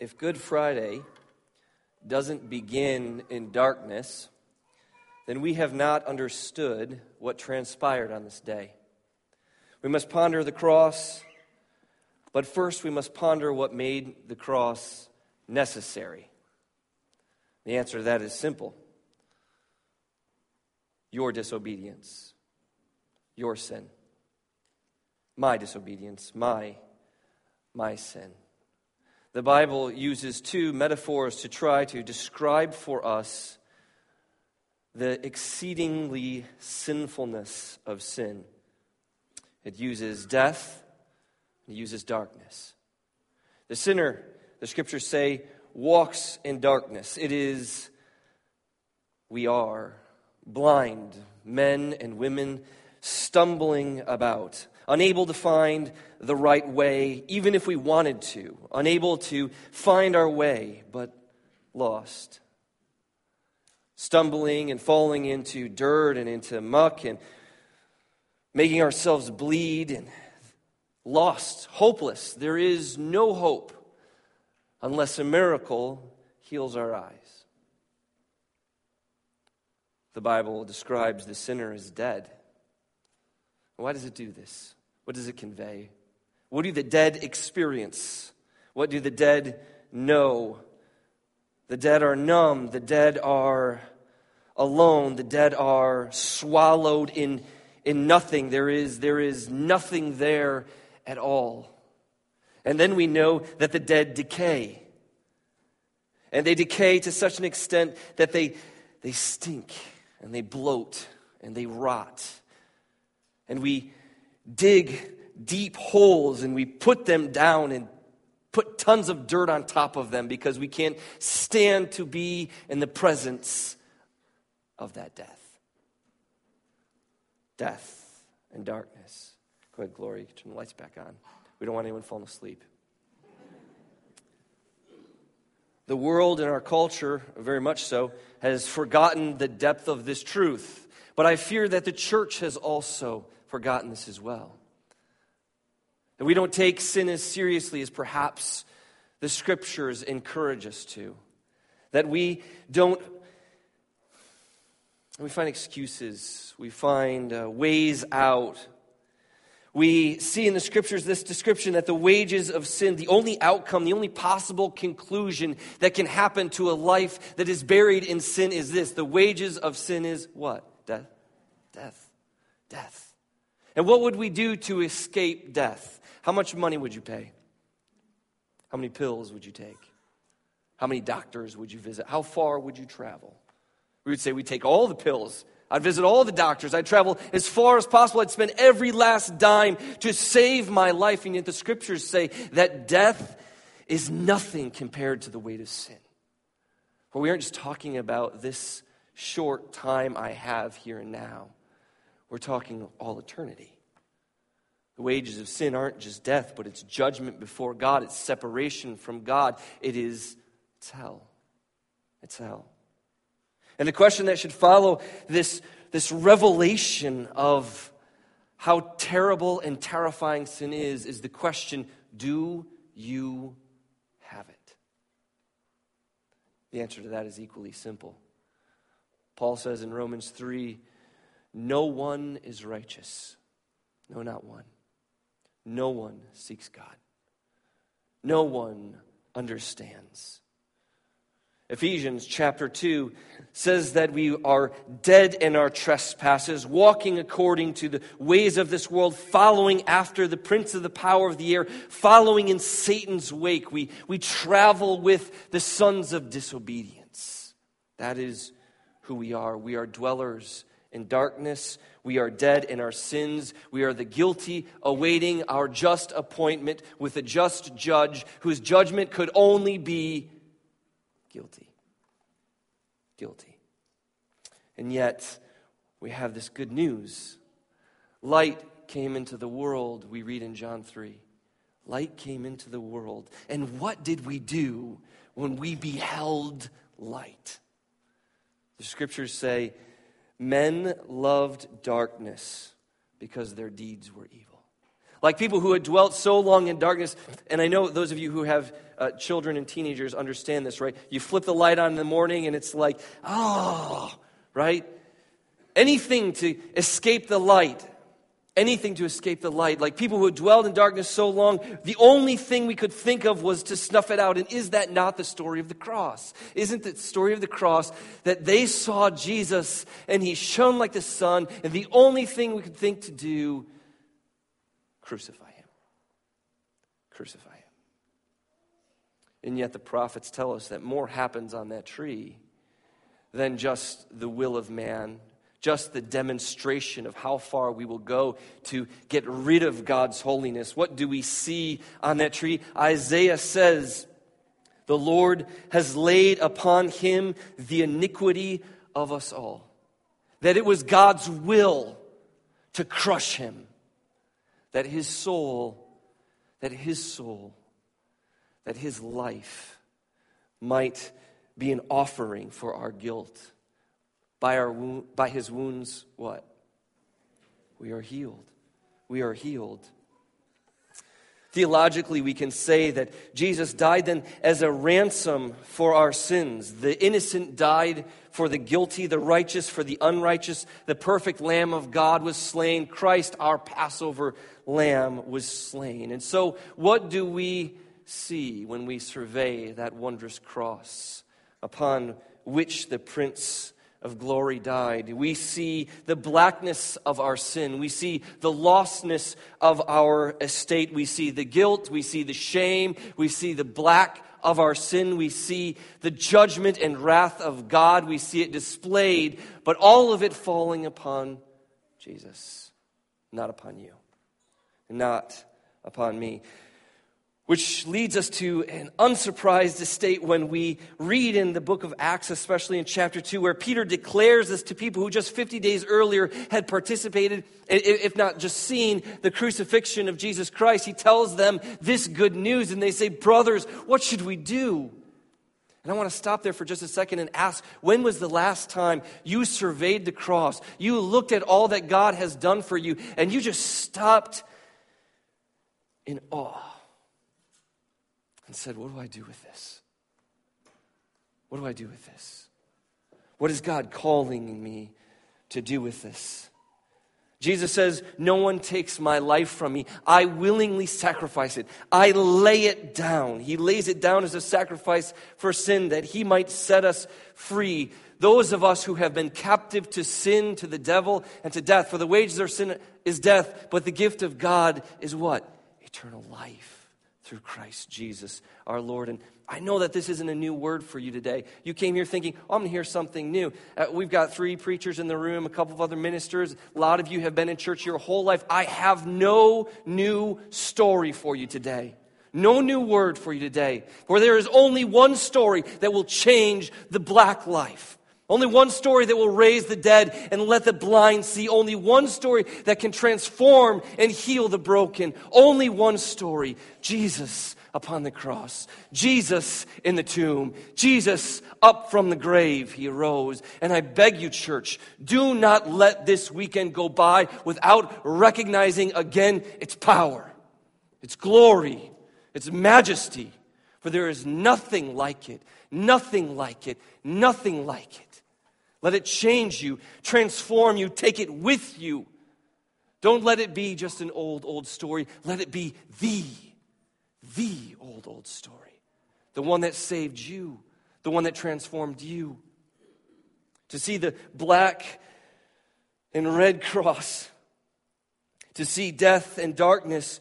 if Good Friday doesn't begin in darkness, then we have not understood what transpired on this day. We must ponder the cross, but first we must ponder what made the cross necessary. The answer to that is simple your disobedience, your sin, my disobedience, my, my sin. The Bible uses two metaphors to try to describe for us the exceedingly sinfulness of sin. It uses death, it uses darkness. The sinner, the scriptures say, walks in darkness. It is, we are blind men and women stumbling about, unable to find the right way, even if we wanted to, unable to find our way, but lost. Stumbling and falling into dirt and into muck and making ourselves bleed and lost, hopeless. There is no hope unless a miracle heals our eyes. The Bible describes the sinner as dead. Why does it do this? What does it convey? What do the dead experience? What do the dead know? The dead are numb. The dead are alone. The dead are swallowed in, in nothing. There is, there is nothing there at all. And then we know that the dead decay. And they decay to such an extent that they, they stink and they bloat and they rot. And we dig deep holes and we put them down and put tons of dirt on top of them because we can't stand to be in the presence of that death. Death and darkness. Go ahead, Glory, turn the lights back on. We don't want anyone falling asleep. The world and our culture, very much so, has forgotten the depth of this truth. But I fear that the church has also forgotten this as well. That we don't take sin as seriously as perhaps the scriptures encourage us to. That we don't, we find excuses, we find uh, ways out we see in the scriptures this description that the wages of sin, the only outcome, the only possible conclusion that can happen to a life that is buried in sin is this. The wages of sin is what? Death. Death. Death. And what would we do to escape death? How much money would you pay? How many pills would you take? How many doctors would you visit? How far would you travel? We would say we take all the pills I'd visit all the doctors. I'd travel as far as possible. I'd spend every last dime to save my life. And yet the scriptures say that death is nothing compared to the weight of sin. For we aren't just talking about this short time I have here and now, we're talking all eternity. The wages of sin aren't just death, but it's judgment before God, it's separation from God, it is it's hell. It's hell. And the question that should follow this, this revelation of how terrible and terrifying sin is is the question do you have it? The answer to that is equally simple. Paul says in Romans 3 no one is righteous. No, not one. No one seeks God. No one understands. Ephesians chapter 2 says that we are dead in our trespasses, walking according to the ways of this world, following after the prince of the power of the air, following in Satan's wake. We, we travel with the sons of disobedience. That is who we are. We are dwellers in darkness. We are dead in our sins. We are the guilty, awaiting our just appointment with a just judge whose judgment could only be guilty. Guilty. And yet, we have this good news. Light came into the world, we read in John 3. Light came into the world. And what did we do when we beheld light? The scriptures say, Men loved darkness because their deeds were evil. Like people who had dwelt so long in darkness. And I know those of you who have uh, children and teenagers understand this, right? You flip the light on in the morning and it's like, oh, right? Anything to escape the light. Anything to escape the light. Like people who had dwelled in darkness so long, the only thing we could think of was to snuff it out. And is that not the story of the cross? Isn't the story of the cross that they saw Jesus and he shone like the sun, and the only thing we could think to do, crucify him? Crucify him. And yet the prophets tell us that more happens on that tree than just the will of man just the demonstration of how far we will go to get rid of God's holiness. What do we see on that tree? Isaiah says, The Lord has laid upon him the iniquity of us all. That it was God's will to crush him. That his soul, that his soul, that his life might be an offering for our guilt by, our, by his wounds, what? We are healed. We are healed. Theologically, we can say that Jesus died then as a ransom for our sins. The innocent died for the guilty, the righteous for the unrighteous. The perfect Lamb of God was slain. Christ, our Passover Lamb, was slain. And so, what do we see when we survey that wondrous cross upon which the Prince of glory died. We see the blackness of our sin. We see the lostness of our estate. We see the guilt. We see the shame. We see the black of our sin. We see the judgment and wrath of God. We see it displayed, but all of it falling upon Jesus, not upon you, not upon me. Which leads us to an unsurprised state when we read in the book of Acts, especially in chapter 2, where Peter declares this to people who just 50 days earlier had participated, if not just seen, the crucifixion of Jesus Christ. He tells them this good news, and they say, Brothers, what should we do? And I want to stop there for just a second and ask when was the last time you surveyed the cross? You looked at all that God has done for you, and you just stopped in awe and said, What do I do with this? What do I do with this? What is God calling me to do with this? Jesus says, No one takes my life from me. I willingly sacrifice it. I lay it down. He lays it down as a sacrifice for sin that he might set us free. Those of us who have been captive to sin, to the devil, and to death. For the wages of sin is death, but the gift of God is what? Eternal life through Christ Jesus our Lord. And I know that this isn't a new word for you today. You came here thinking, oh, I'm going to hear something new. Uh, we've got three preachers in the room, a couple of other ministers. A lot of you have been in church your whole life. I have no new story for you today. No new word for you today. For there is only one story that will change the black life. Only one story that will raise the dead and let the blind see. Only one story that can transform and heal the broken. Only one story Jesus upon the cross. Jesus in the tomb. Jesus up from the grave. He arose. And I beg you, church, do not let this weekend go by without recognizing again its power, its glory, its majesty. For there is nothing like it, nothing like it, nothing like it. Let it change you, transform you, take it with you. Don't let it be just an old, old story. Let it be the, the old, old story. The one that saved you, the one that transformed you. To see the black and red cross, to see death and darkness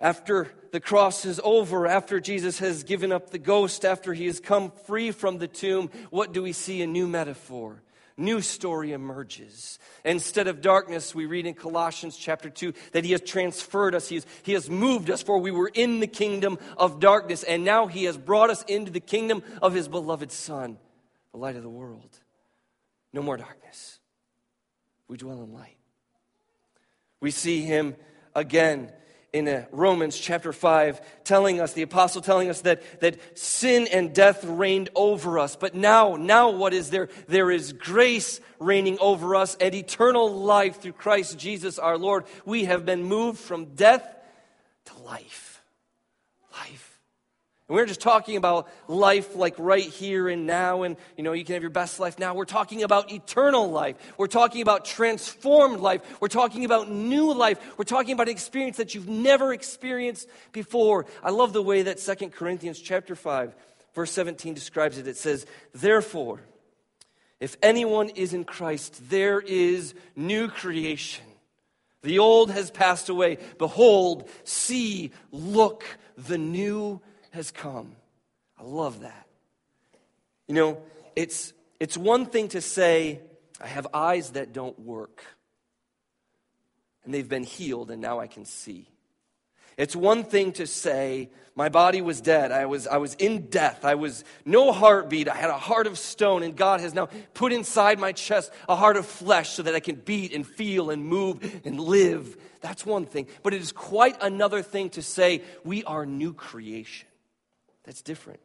after the cross is over, after Jesus has given up the ghost, after he has come free from the tomb, what do we see? A new metaphor new story emerges. Instead of darkness, we read in Colossians chapter 2 that He has transferred us, He has, he has moved us, for we were in the kingdom of darkness, and now He has brought us into the kingdom of His beloved Son, the light of the world. No more darkness. We dwell in light. We see Him again in uh, Romans chapter 5, telling us, the apostle telling us that, that sin and death reigned over us. But now, now what is there? There is grace reigning over us and eternal life through Christ Jesus our Lord. We have been moved from death to life. Life. And we're just talking about life like right here and now, and you know, you can have your best life now. We're talking about eternal life. We're talking about transformed life. We're talking about new life. We're talking about an experience that you've never experienced before. I love the way that Second Corinthians chapter 5, verse 17 describes it. It says, Therefore, if anyone is in Christ, there is new creation. The old has passed away. Behold, see, look, the new has come. I love that. You know, it's, it's one thing to say, I have eyes that don't work, and they've been healed, and now I can see. It's one thing to say, my body was dead. I was, I was in death. I was no heartbeat. I had a heart of stone, and God has now put inside my chest a heart of flesh so that I can beat and feel and move and live. That's one thing. But it is quite another thing to say, we are new creation. That's different.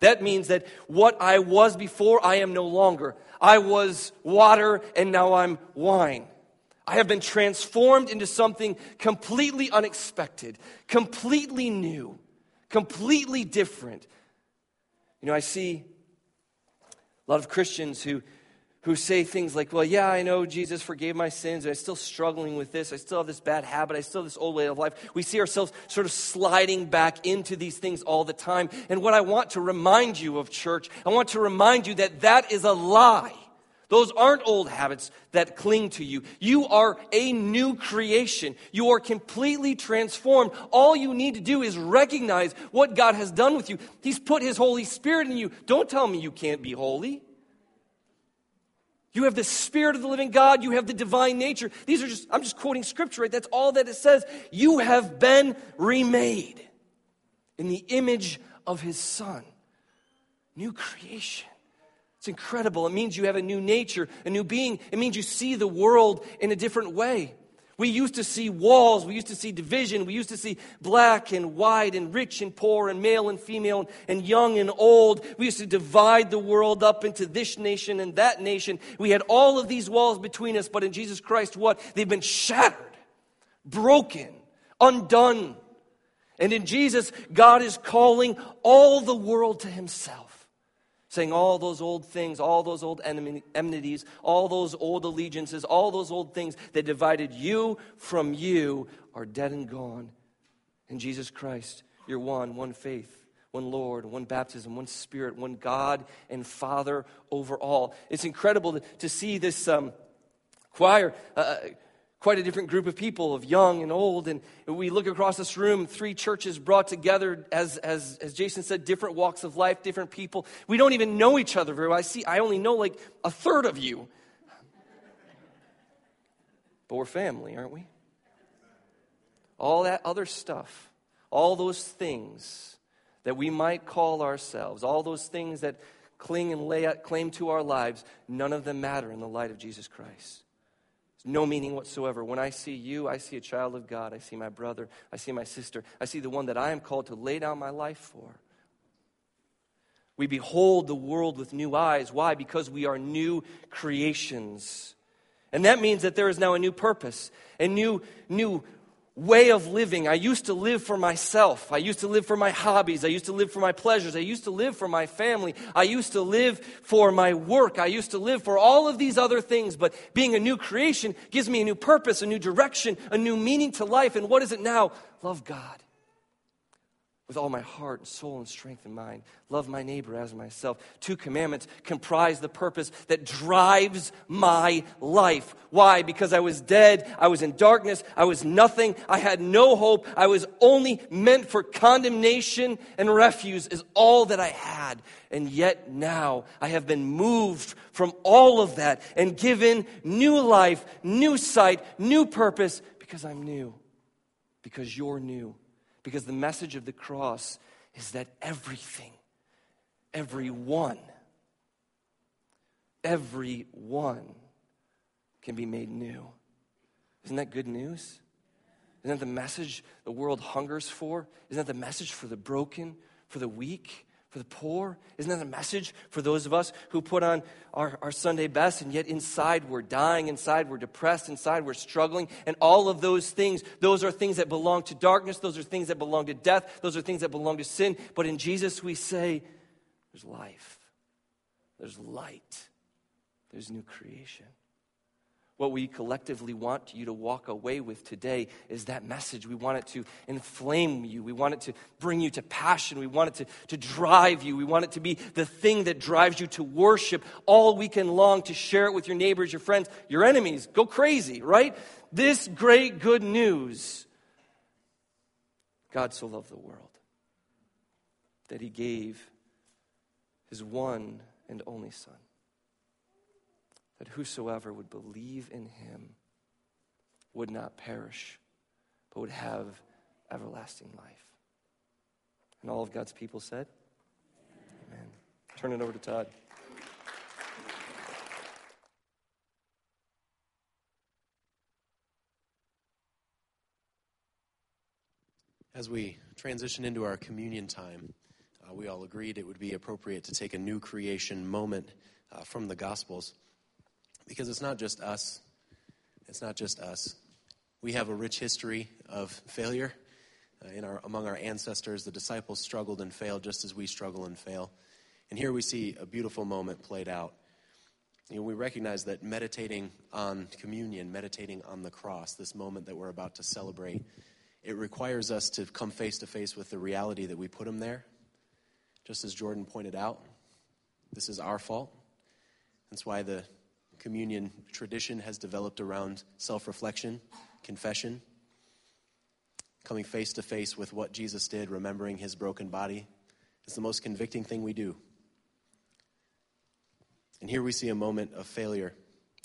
That means that what I was before, I am no longer. I was water and now I'm wine. I have been transformed into something completely unexpected, completely new, completely different. You know, I see a lot of Christians who who say things like, Well, yeah, I know Jesus forgave my sins, and I'm still struggling with this. I still have this bad habit. I still have this old way of life. We see ourselves sort of sliding back into these things all the time. And what I want to remind you of, church, I want to remind you that that is a lie. Those aren't old habits that cling to you. You are a new creation. You are completely transformed. All you need to do is recognize what God has done with you. He's put His Holy Spirit in you. Don't tell me you can't be holy. You have the Spirit of the living God. You have the divine nature. These are just, I'm just quoting scripture, right? That's all that it says. You have been remade in the image of His Son. New creation. It's incredible. It means you have a new nature, a new being. It means you see the world in a different way. We used to see walls, we used to see division, we used to see black and white and rich and poor and male and female and young and old. We used to divide the world up into this nation and that nation. We had all of these walls between us, but in Jesus Christ, what? They've been shattered, broken, undone. And in Jesus, God is calling all the world to Himself saying all those old things, all those old enmities, all those old allegiances, all those old things that divided you from you are dead and gone. In Jesus Christ, you're one, one faith, one Lord, one baptism, one Spirit, one God and Father over all. It's incredible to, to see this um, choir. Uh, quite a different group of people of young and old and we look across this room three churches brought together as, as, as jason said different walks of life different people. We don't even know each other very well. I see i only know like a third of you. But we're family aren't we? All that other stuff all those things that we might call ourselves all those things that cling and lay claim to our lives none of them matter in the light of jesus christ no meaning whatsoever. When I see you, I see a child of God. I see my brother. I see my sister. I see the one that I am called to lay down my life for. We behold the world with new eyes. Why? Because we are new creations. And that means that there is now a new purpose, a new, new way of living. I used to live for myself. I used to live for my hobbies. I used to live for my pleasures. I used to live for my family. I used to live for my work. I used to live for all of these other things. But being a new creation gives me a new purpose, a new direction, a new meaning to life. And what is it now? Love God with all my heart and soul and strength and mind. Love my neighbor as myself. Two commandments comprise the purpose that drives my life. Why? Because I was dead. I was in darkness. I was nothing. I had no hope. I was only meant for condemnation and refuse, is all that I had. And yet now I have been moved from all of that and given new life, new sight, new purpose because I'm new, because you're new because the message of the cross is that everything, everyone, everyone can be made new. Isn't that good news? Isn't that the message the world hungers for? Isn't that the message for the broken, for the weak, for the poor? Isn't that a message for those of us who put on our, our Sunday best and yet inside we're dying, inside we're depressed, inside we're struggling? And all of those things, those are things that belong to darkness, those are things that belong to death, those are things that belong to sin. But in Jesus we say, there's life, there's light, there's new creation. What we collectively want you to walk away with today is that message. We want it to inflame you. We want it to bring you to passion. We want it to, to drive you. We want it to be the thing that drives you to worship all weekend long, to share it with your neighbors, your friends, your enemies. Go crazy, right? This great good news God so loved the world that he gave his one and only Son that whosoever would believe in him would not perish, but would have everlasting life. And all of God's people said, Amen. Turn it over to Todd. As we transition into our communion time, uh, we all agreed it would be appropriate to take a new creation moment uh, from the Gospels. Because it's not just us. It's not just us. We have a rich history of failure. Uh, in our, among our ancestors, the disciples struggled and failed just as we struggle and fail. And here we see a beautiful moment played out. You know, we recognize that meditating on communion, meditating on the cross, this moment that we're about to celebrate, it requires us to come face to face with the reality that we put him there. Just as Jordan pointed out, this is our fault. That's why the communion tradition has developed around self reflection, confession, coming face to face with what Jesus did, remembering his broken body. It's the most convicting thing we do. And here we see a moment of failure.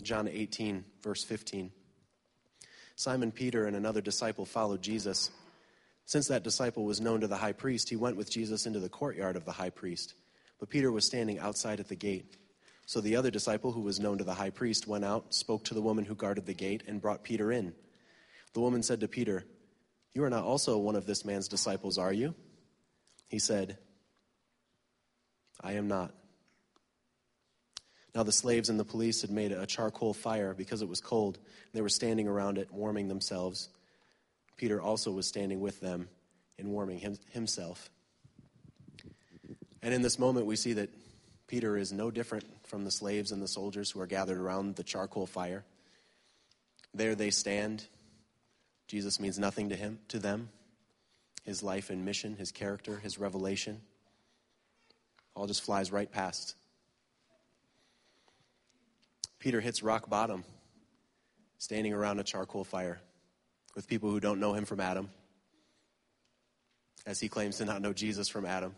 John 18, verse 15. Simon Peter and another disciple followed Jesus. Since that disciple was known to the high priest, he went with Jesus into the courtyard of the high priest. But Peter was standing outside at the gate. So the other disciple, who was known to the high priest, went out, spoke to the woman who guarded the gate, and brought Peter in. The woman said to Peter, You are not also one of this man's disciples, are you? He said, I am not. Now the slaves and the police had made a charcoal fire because it was cold. and They were standing around it, warming themselves. Peter also was standing with them and warming him, himself. And in this moment, we see that Peter is no different from the slaves and the soldiers who are gathered around the charcoal fire. There they stand. Jesus means nothing to him, to them. His life and mission, his character, his revelation, all just flies right past. Peter hits rock bottom, standing around a charcoal fire with people who don't know him from Adam, as he claims to not know Jesus from Adam.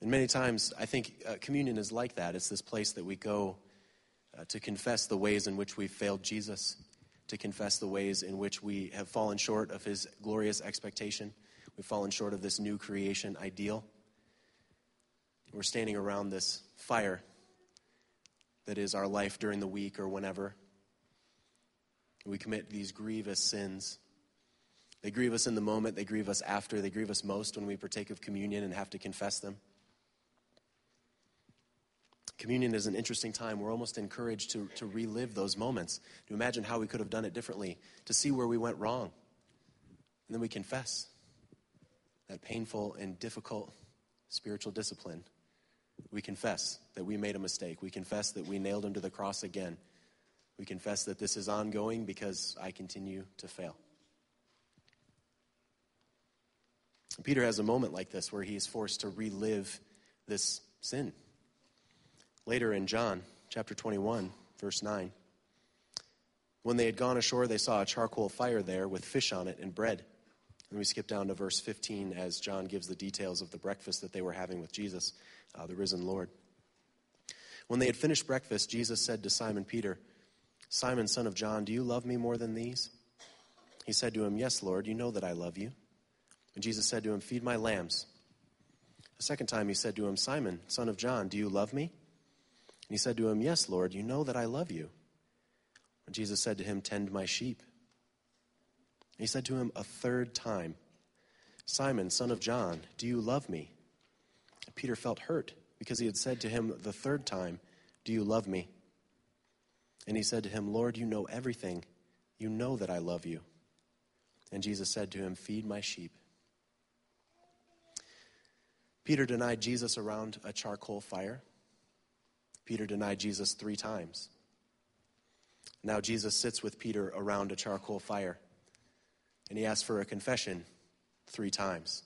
And many times, I think uh, communion is like that. It's this place that we go uh, to confess the ways in which we've failed Jesus, to confess the ways in which we have fallen short of his glorious expectation. We've fallen short of this new creation ideal. We're standing around this fire that is our life during the week or whenever. We commit these grievous sins. They grieve us in the moment, they grieve us after, they grieve us most when we partake of communion and have to confess them. Communion is an interesting time. We're almost encouraged to, to relive those moments, to imagine how we could have done it differently, to see where we went wrong. And then we confess that painful and difficult spiritual discipline. We confess that we made a mistake. We confess that we nailed him to the cross again. We confess that this is ongoing because I continue to fail. Peter has a moment like this where he is forced to relive this sin. Later in John chapter 21, verse 9, when they had gone ashore, they saw a charcoal fire there with fish on it and bread. And we skip down to verse 15 as John gives the details of the breakfast that they were having with Jesus, uh, the risen Lord. When they had finished breakfast, Jesus said to Simon Peter, Simon, son of John, do you love me more than these? He said to him, Yes, Lord, you know that I love you. And Jesus said to him, Feed my lambs. A second time he said to him, Simon, son of John, do you love me? And he said to him, Yes, Lord, you know that I love you. And Jesus said to him, Tend my sheep. he said to him a third time, Simon, son of John, do you love me? Peter felt hurt because he had said to him the third time, Do you love me? And he said to him, Lord, you know everything. You know that I love you. And Jesus said to him, Feed my sheep. Peter denied Jesus around a charcoal fire. Peter denied Jesus three times. Now Jesus sits with Peter around a charcoal fire, and he asks for a confession three times.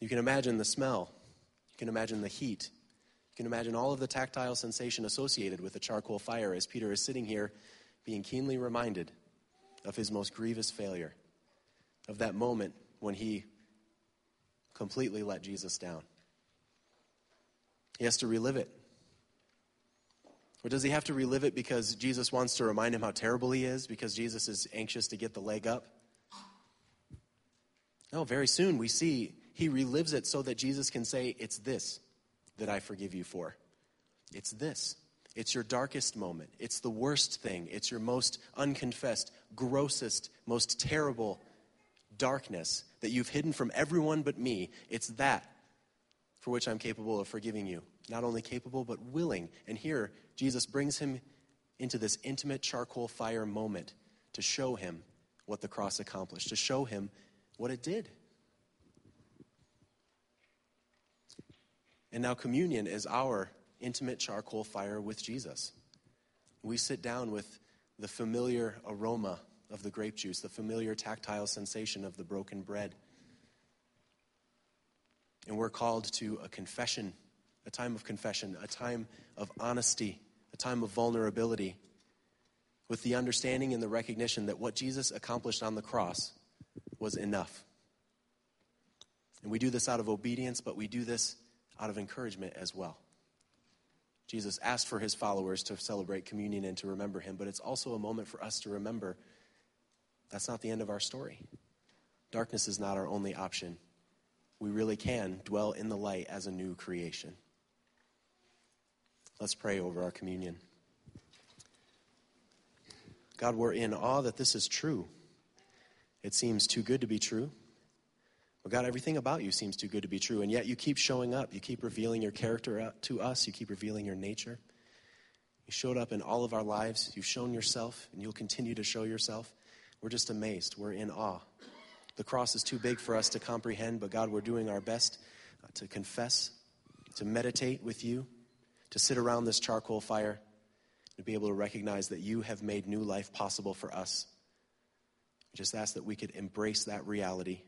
You can imagine the smell, you can imagine the heat, you can imagine all of the tactile sensation associated with a charcoal fire as Peter is sitting here being keenly reminded of his most grievous failure, of that moment when he completely let Jesus down. He has to relive it. Or does he have to relive it because Jesus wants to remind him how terrible he is, because Jesus is anxious to get the leg up? No, very soon we see he relives it so that Jesus can say, It's this that I forgive you for. It's this. It's your darkest moment. It's the worst thing. It's your most unconfessed, grossest, most terrible darkness that you've hidden from everyone but me. It's that for which I'm capable of forgiving you. Not only capable, but willing. And here, Jesus brings him into this intimate charcoal fire moment to show him what the cross accomplished, to show him what it did. And now, communion is our intimate charcoal fire with Jesus. We sit down with the familiar aroma of the grape juice, the familiar tactile sensation of the broken bread. And we're called to a confession, a time of confession, a time of honesty, a time of vulnerability, with the understanding and the recognition that what Jesus accomplished on the cross was enough. And we do this out of obedience, but we do this out of encouragement as well. Jesus asked for his followers to celebrate communion and to remember him, but it's also a moment for us to remember that's not the end of our story. Darkness is not our only option. We really can dwell in the light as a new creation. Let's pray over our communion. God, we're in awe that this is true. It seems too good to be true. Well, God, everything about you seems too good to be true, and yet you keep showing up. You keep revealing your character to us. You keep revealing your nature. You showed up in all of our lives. You've shown yourself, and you'll continue to show yourself. We're just amazed. We're in awe. The cross is too big for us to comprehend, but God, we're doing our best uh, to confess, to meditate with you, to sit around this charcoal fire, to be able to recognize that you have made new life possible for us. We just ask that we could embrace that reality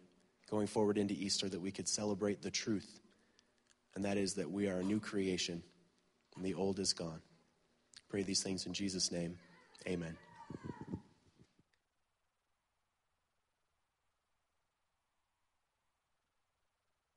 going forward into Easter that we could celebrate the truth, and that is that we are a new creation and the old is gone. Pray these things in Jesus' name. Amen.